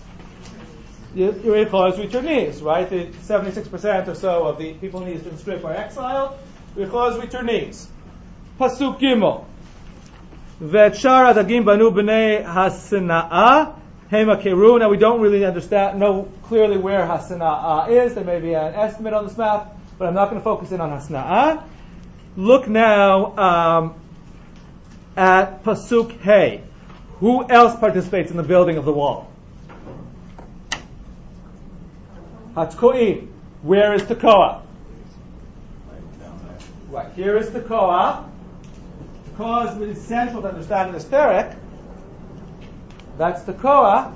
Yericho is returnees, right? The 76% or so of the people in the eastern strip are exiled. Yericho is returnees. Pasuk Gimel. V'et shara dagim b'nei hasina'a hemakiru. Now we don't really understand, know clearly where hasina'a is. There may be an estimate on this map, but I'm not going to focus in on hasina'a. Look now um, at Pasuk Hey. Who else participates in the building of the wall? Hatkoim. Where is Tekoa? Right, here is Tekoa. Tekoa is essential to understanding this perek. That's Tekoa.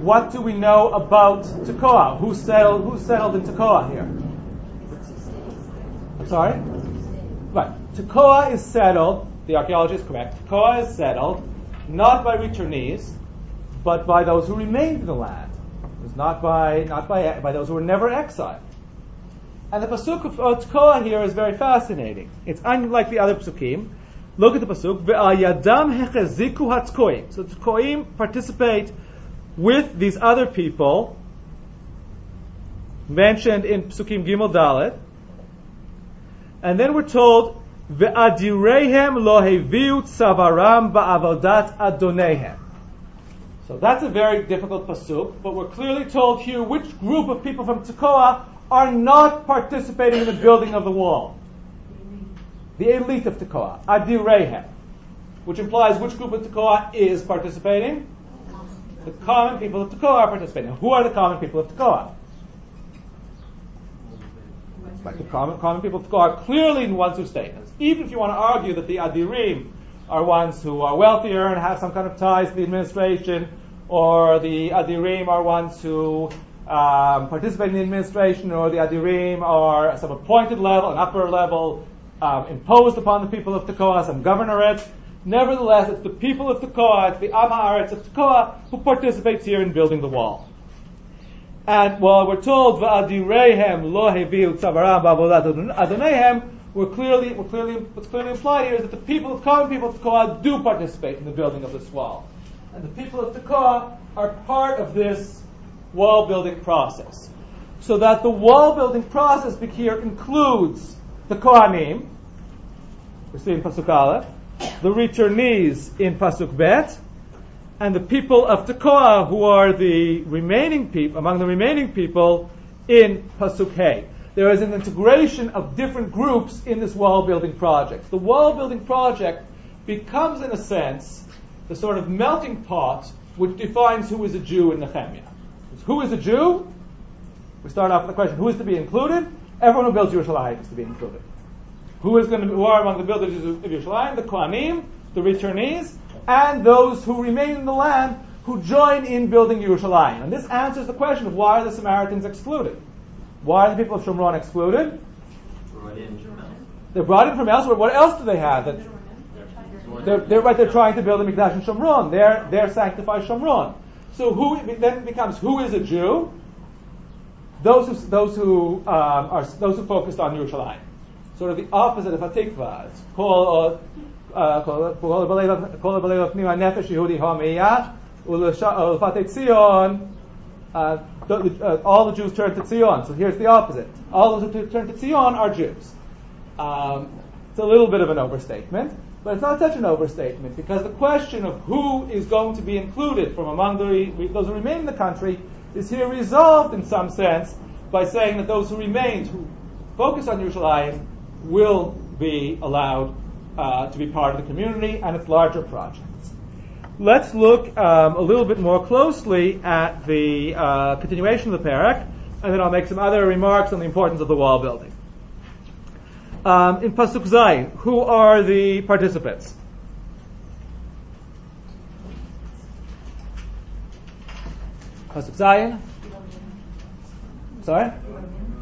What do we know about Tekoa? Who settled, who settled in Tekoa here? I'm sorry? Right. Tekoa is settled, the archaeology is correct. Tekoa is settled not by returnees, but by those who remained in the land. It was not by, not by, by those who were never exiled. And the pasuk of Tekoa here is very fascinating. It's unlike the other pasukim. Look at the pasuk. Ve'ayadam hecheziku hatkoim. So Tekoim participate with these other people mentioned in pasukim Gimel Dalet. And then we're told Ve'adirehem lo heviu tzavaram ba'avodat adonehem. So that's a very difficult pasuk, but we're clearly told here which group of people from Tekoa are not participating in the building of the wall. The elite of Tekoa, Adirehem, which implies which group of Tekoa is participating? The common people of Tekoa are participating. Who are the common people of Tekoa? Right, the common, common people are clearly the ones who stay. Even if you want to argue that the Adirim are ones who are wealthier and have some kind of ties to the administration, or the Adirim are ones who um, participate in the administration, or the Adirim are some appointed level, an upper level, um, imposed upon the people of Tekoa, some governorate. Nevertheless, it's the people of Tekoa, it's the Am Haaretz of Tekoa who participates here in building the wall. And while we're told va'adirehem lo heviu tzavaram adonehem, we're clearly, we're clearly, what's clearly implied here is that the people, the common people of Tekoa do participate in the building of this wall. And the people of Tekoa are part of this wall building process. So that the wall building process here includes the Kohanim, we see in Pasuk Aleph, the returnees in Pasuk Bet, and the people of Tekoa, who are the remaining people, among the remaining people in Pasuk Hey. There is an integration of different groups in this wall building project. The wall building project becomes, in a sense, the sort of melting pot which defines who is a Jew in Nehemiah. Who is a Jew? We start off with the question: Who is to be included? Everyone who builds Yerushalayim is to be included. Who is going to who are among the builders of Yerushalayim? The Kohanim, the returnees, and those who remain in the land who join in building Yerushalayim. And this answers the question of why are the Samaritans excluded? Why are the people of Shomron excluded? They're brought in from elsewhere. What else do they have? That they're, they're right. They're trying to build a mikdash in Shomron. They're they're sanctified Shomron. So who then becomes who is a Jew? Those who those who um, are those who focused on Yerushalayim. Sort of the opposite of Hatikva. It's called uh, uh, all the Jews turn to Tzion. So here's the opposite. All those who turn to Tzion are Jews. Um, it's a little bit of an overstatement, but it's not such an overstatement because the question of who is going to be included from among the, those who remain in the country is here resolved in some sense by saying that those who remain, who focus on Yerushalayim, will be allowed uh, to be part of the community and its larger projects. let's look um, a little bit more closely at the uh, continuation of the perek, and then I'll make some other remarks on the importance of the wall building. Um, in Pasuk Zayin, who are the participants? Pasuk Zayin? Sorry?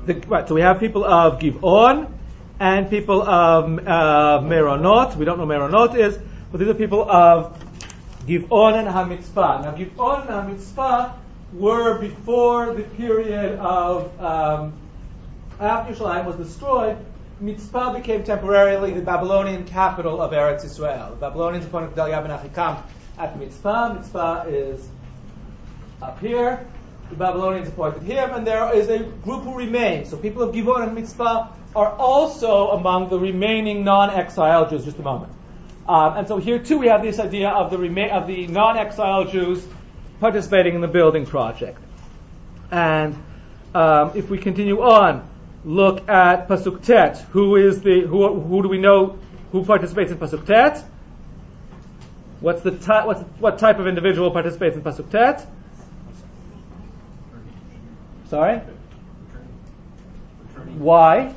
The, right, so we have people of Giv'on and people of uh, Meronot. We don't know Meronot is, but these are people of Giv'on and Hamitzpah. Now, Giv'on and Hamitzpah were before the period of um, after Yerushalayim was destroyed. Mitzpah became temporarily the Babylonian capital of Eretz Israel. The Babylonians appointed Gedalia ben Achikam at Mitzpah. Mitzpah is up here. The Babylonians appointed him, and there is a group who remains. So people of Givon and Mitzpah are also among the remaining non-exile Jews. Just a moment. Um, and so here too we have this idea of the rema- of the non-exile Jews participating in the building project. And um, if we continue on, look at Pasuk Tet. Who is the who? Who do we know who participates in Pasuk Tet? What's the ty- what's, what type of individual participates in Pasuk Tet? Sorry? Why?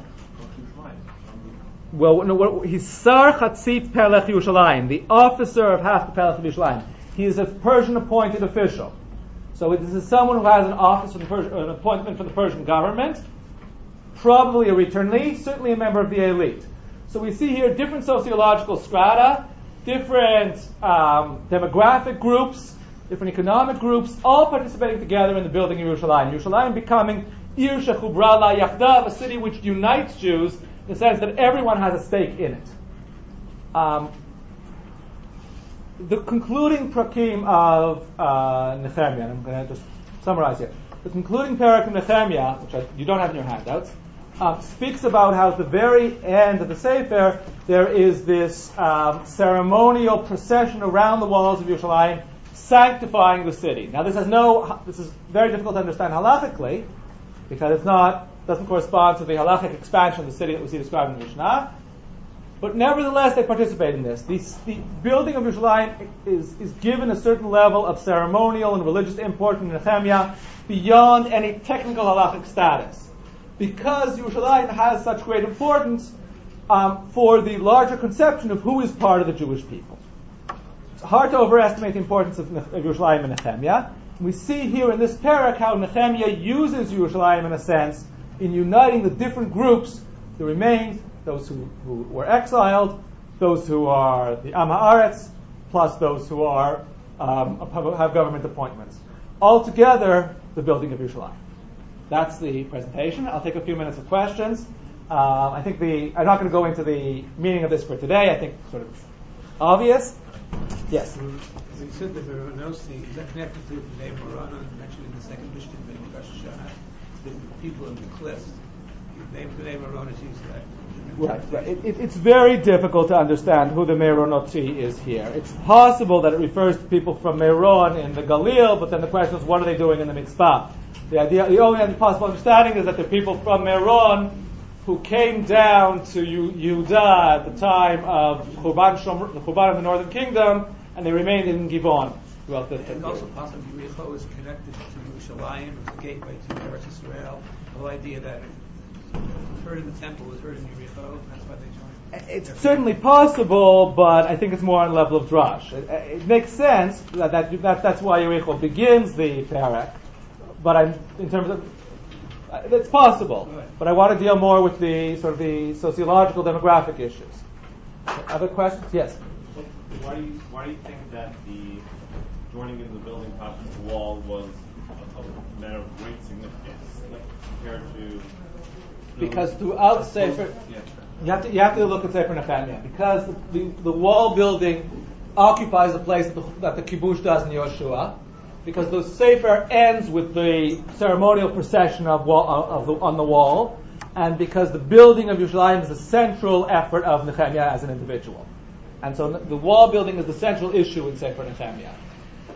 Well, no, what, he's Sar Chatzit Pelech Yerushalayim, the officer of half the Pelech of Yerushalayim. He is a Persian appointed official. So this is someone who has an office from the an appointment from the Persian government, probably a returnee, certainly a member of the elite. So we see here different sociological strata, different um, demographic groups, different economic groups, all participating together in the building of Yerushalayim. Yerushalayim becoming Ir Yachdav, a city which unites Jews the sense that everyone has a stake in it. Um, the concluding prakim of uh, Nehemiah, and I'm going to just summarize here. The concluding perek of Nehemiah, which I, you don't have in your handouts, um, speaks about how at the very end of the Sefer there is this um, ceremonial procession around the walls of Yerushalayim, sanctifying the city. Now, this has no. This is very difficult to understand halachically because it's not doesn't correspond to the halachic expansion of the city that we see described in the Mishnah. But nevertheless, they participate in this. The, the building of Yerushalayim is, is given a certain level of ceremonial and religious import in Nehemiah beyond any technical halachic status. Because Yerushalayim has such great importance um, for the larger conception of who is part of the Jewish people. It's hard to overestimate the importance of, of Yerushalayim and Nehemiah. We see here in this perek how Nehemiah uses Yerushalayim in a sense in uniting the different groups, the remains, those who, who were exiled, those who are the Am Haaretz, plus those who are um, have government appointments. Altogether, the building of Yerushalayim. That's the presentation. I'll take a few minutes of questions. Uh, I think the I'm not going to go into the meaning of this for today. I think sort of obvious. Yes. You said that connected to the name Morana mentioned in the second Mishnah? The people of the cliffs. The name the. Right, right. It, it, it's very difficult to understand who the Meronotzi is here. It's possible that it refers to people from Meron in the Galil, but then the question is, what are they doing in the Mitzpah? The idea, the only possible understanding is that they're people from Meron who came down to Yehuda at the time of Shom, the Churban of the Northern Kingdom, and they remained in Givon throughout the. And also possibly Yericho is connected to Yerushalayim, it's the gateway to Eretz Israel. The whole idea that was heard in the temple was heard in Yericho, that's why they joined. It's certainly possible, but I think it's more on the level of drush. It, it makes sense that, that, that that's why Yericho begins the perek, but I'm in terms of uh, it's possible, but I want to deal more with the sort of the sociological demographic issues. Other questions? Yes. Why do you why do you think that the joining in the building of the wall was a, a matter of great significance, like compared to? Because throughout Sefer, Yeah. you have to you have to look at Sefer Nehemiah because the, the, the wall building occupies the place that the, that the kibush does in Yoshua. Because the Sefer ends with the ceremonial procession of, wall, of the, on the wall, and because the building of Yerushalayim is the central effort of Nehemiah as an individual. And so the wall building is the central issue in Sefer Nehemiah.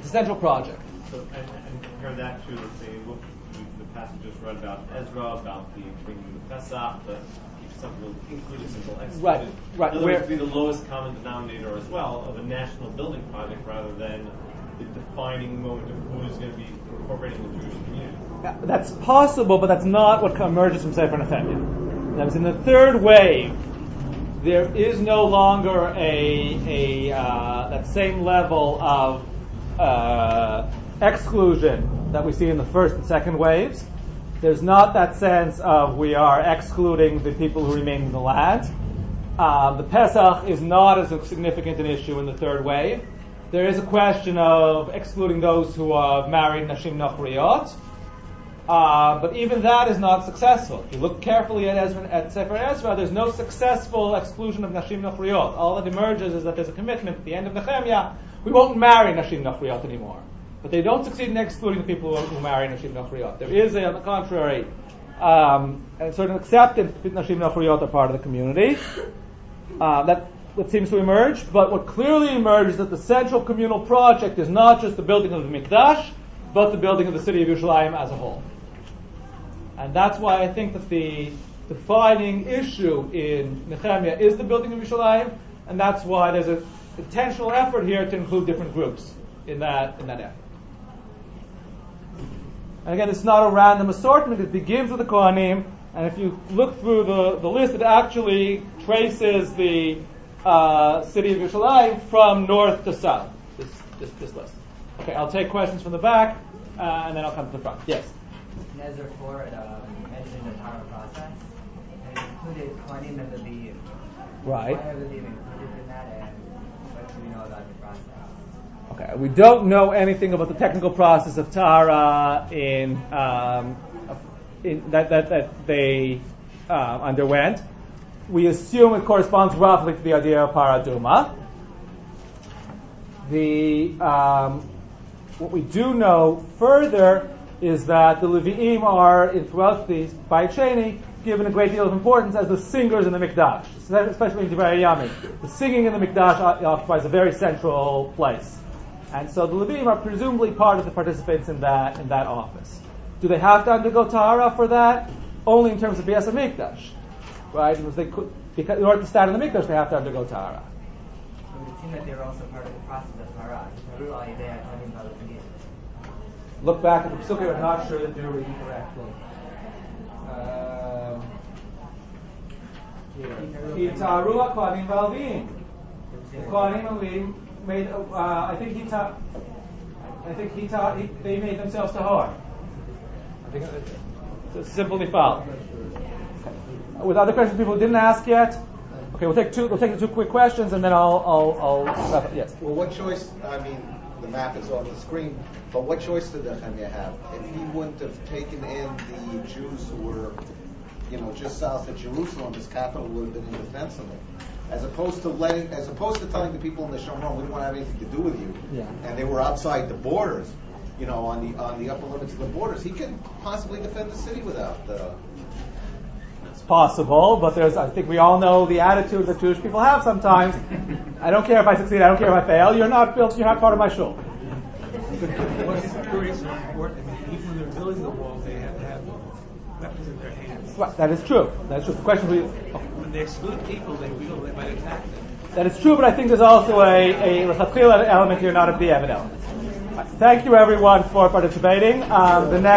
It's a central project. So and, and compare that to let's say look the, the passage just read about Ezra about the bringing the Pesach, the simple, included, simple, excluded. Right, right, In other where- words, be the lowest common denominator as well of a national building project rather than the defining moment of who is going to be incorporating the Jewish community. That's possible, but that's not what emerges from Sefer Nehemiah. That was in the third wave. There is no longer a, a uh, that same level of uh, exclusion that we see in the first and second waves. There's not that sense of we are excluding the people who remain in the land. Uh, the Pesach is not as significant an issue in the third wave. There is a question of excluding those who are married Nashim Nachriyot. Uh, but even that is not successful. If you look carefully at, Ezra, at Sefer Ezra, there's no successful exclusion of Nashim Nachriyot. All that emerges is that there's a commitment at the end of Nehemiah, we won't marry Nashim Nachriyot anymore. But they don't succeed in excluding the people who, who marry Nashim Nachriyot. There is, a, on the contrary, um, a certain acceptance that Nashim Nachriyot are part of the community. Uh, that seems to emerge, but what clearly emerges is that the central communal project is not just the building of the Mikdash, but the building of the city of Yerushalayim as a whole. And that's why I think that the defining issue in Nehemiah is the building of Yerushalayim, and that's why there's a intentional effort here to include different groups in that in that effort. And again, it's not a random assortment. It begins with the Kohanim, and if you look through the, the list, it actually traces the uh, city of Yerushalayim from north to south. This, this, this list. Okay, I'll take questions from the back, uh, and then I'll come to the front. Yes. Nezir 4 um, mentioned the Torah process, and included Kohanim and Levim. Right. Why are Levim included in that, and what do we know about the process? Okay, we don't know anything about the technical process of Tara in, um, in that, that, that they uh, underwent. We assume it corresponds roughly to the idea of parah adumah. The um, what we do know further is that the Levi'im are in throughout the Bayit Sheni given a great deal of importance as the singers in the Mikdash, especially in Divrei Yami. The singing in the Mikdash occupies a very central place. And so the Levim are presumably part of the participants in that in that office. Do they have to undergo tahara for that? Only in terms of Bias Mikdash, right? Because they could, because in order to stand in the Mikdash, they have to undergo tahara. So it would seem that they were also part of the process of Torah. That's all you there talking about Levim. Look back at the Pesukah, I'm not sure that they're reading taru kohanim v'alvim. The kohanim made. Uh, I think he ta- I think he ta- he, they made themselves tahor. It's simply foul. With other questions people didn't ask yet. Okay, we'll take two. We'll take the two quick questions, and then I'll. I'll. I'll yes. Well, what choice, I mean, map is on the screen, but what choice did Nehemiah have? If he wouldn't have taken in the Jews who were, you know, just south of Jerusalem, his capital would have been indefensible. As opposed to letting, as opposed to telling the people in the Shomron, we don't want to have anything to do with you. Yeah. And they were outside the borders, you know, on the, on the upper limits of the borders. He could possibly defend the city without, uh, It's possible, but there's, I think we all know the attitude that Jewish people have sometimes. I don't care if I succeed, I don't care if I fail, you're not built, you're not part of my shul. What's curious and important, I mean, even when they're building the wall, they have to have weapons in their hands. Right, that is true. That is true. The question we, When they exclude people, they they might attack them. that is true, but I think there's also a, a element here, not a B'Evid element. Right, Thank you everyone for participating. Um, the next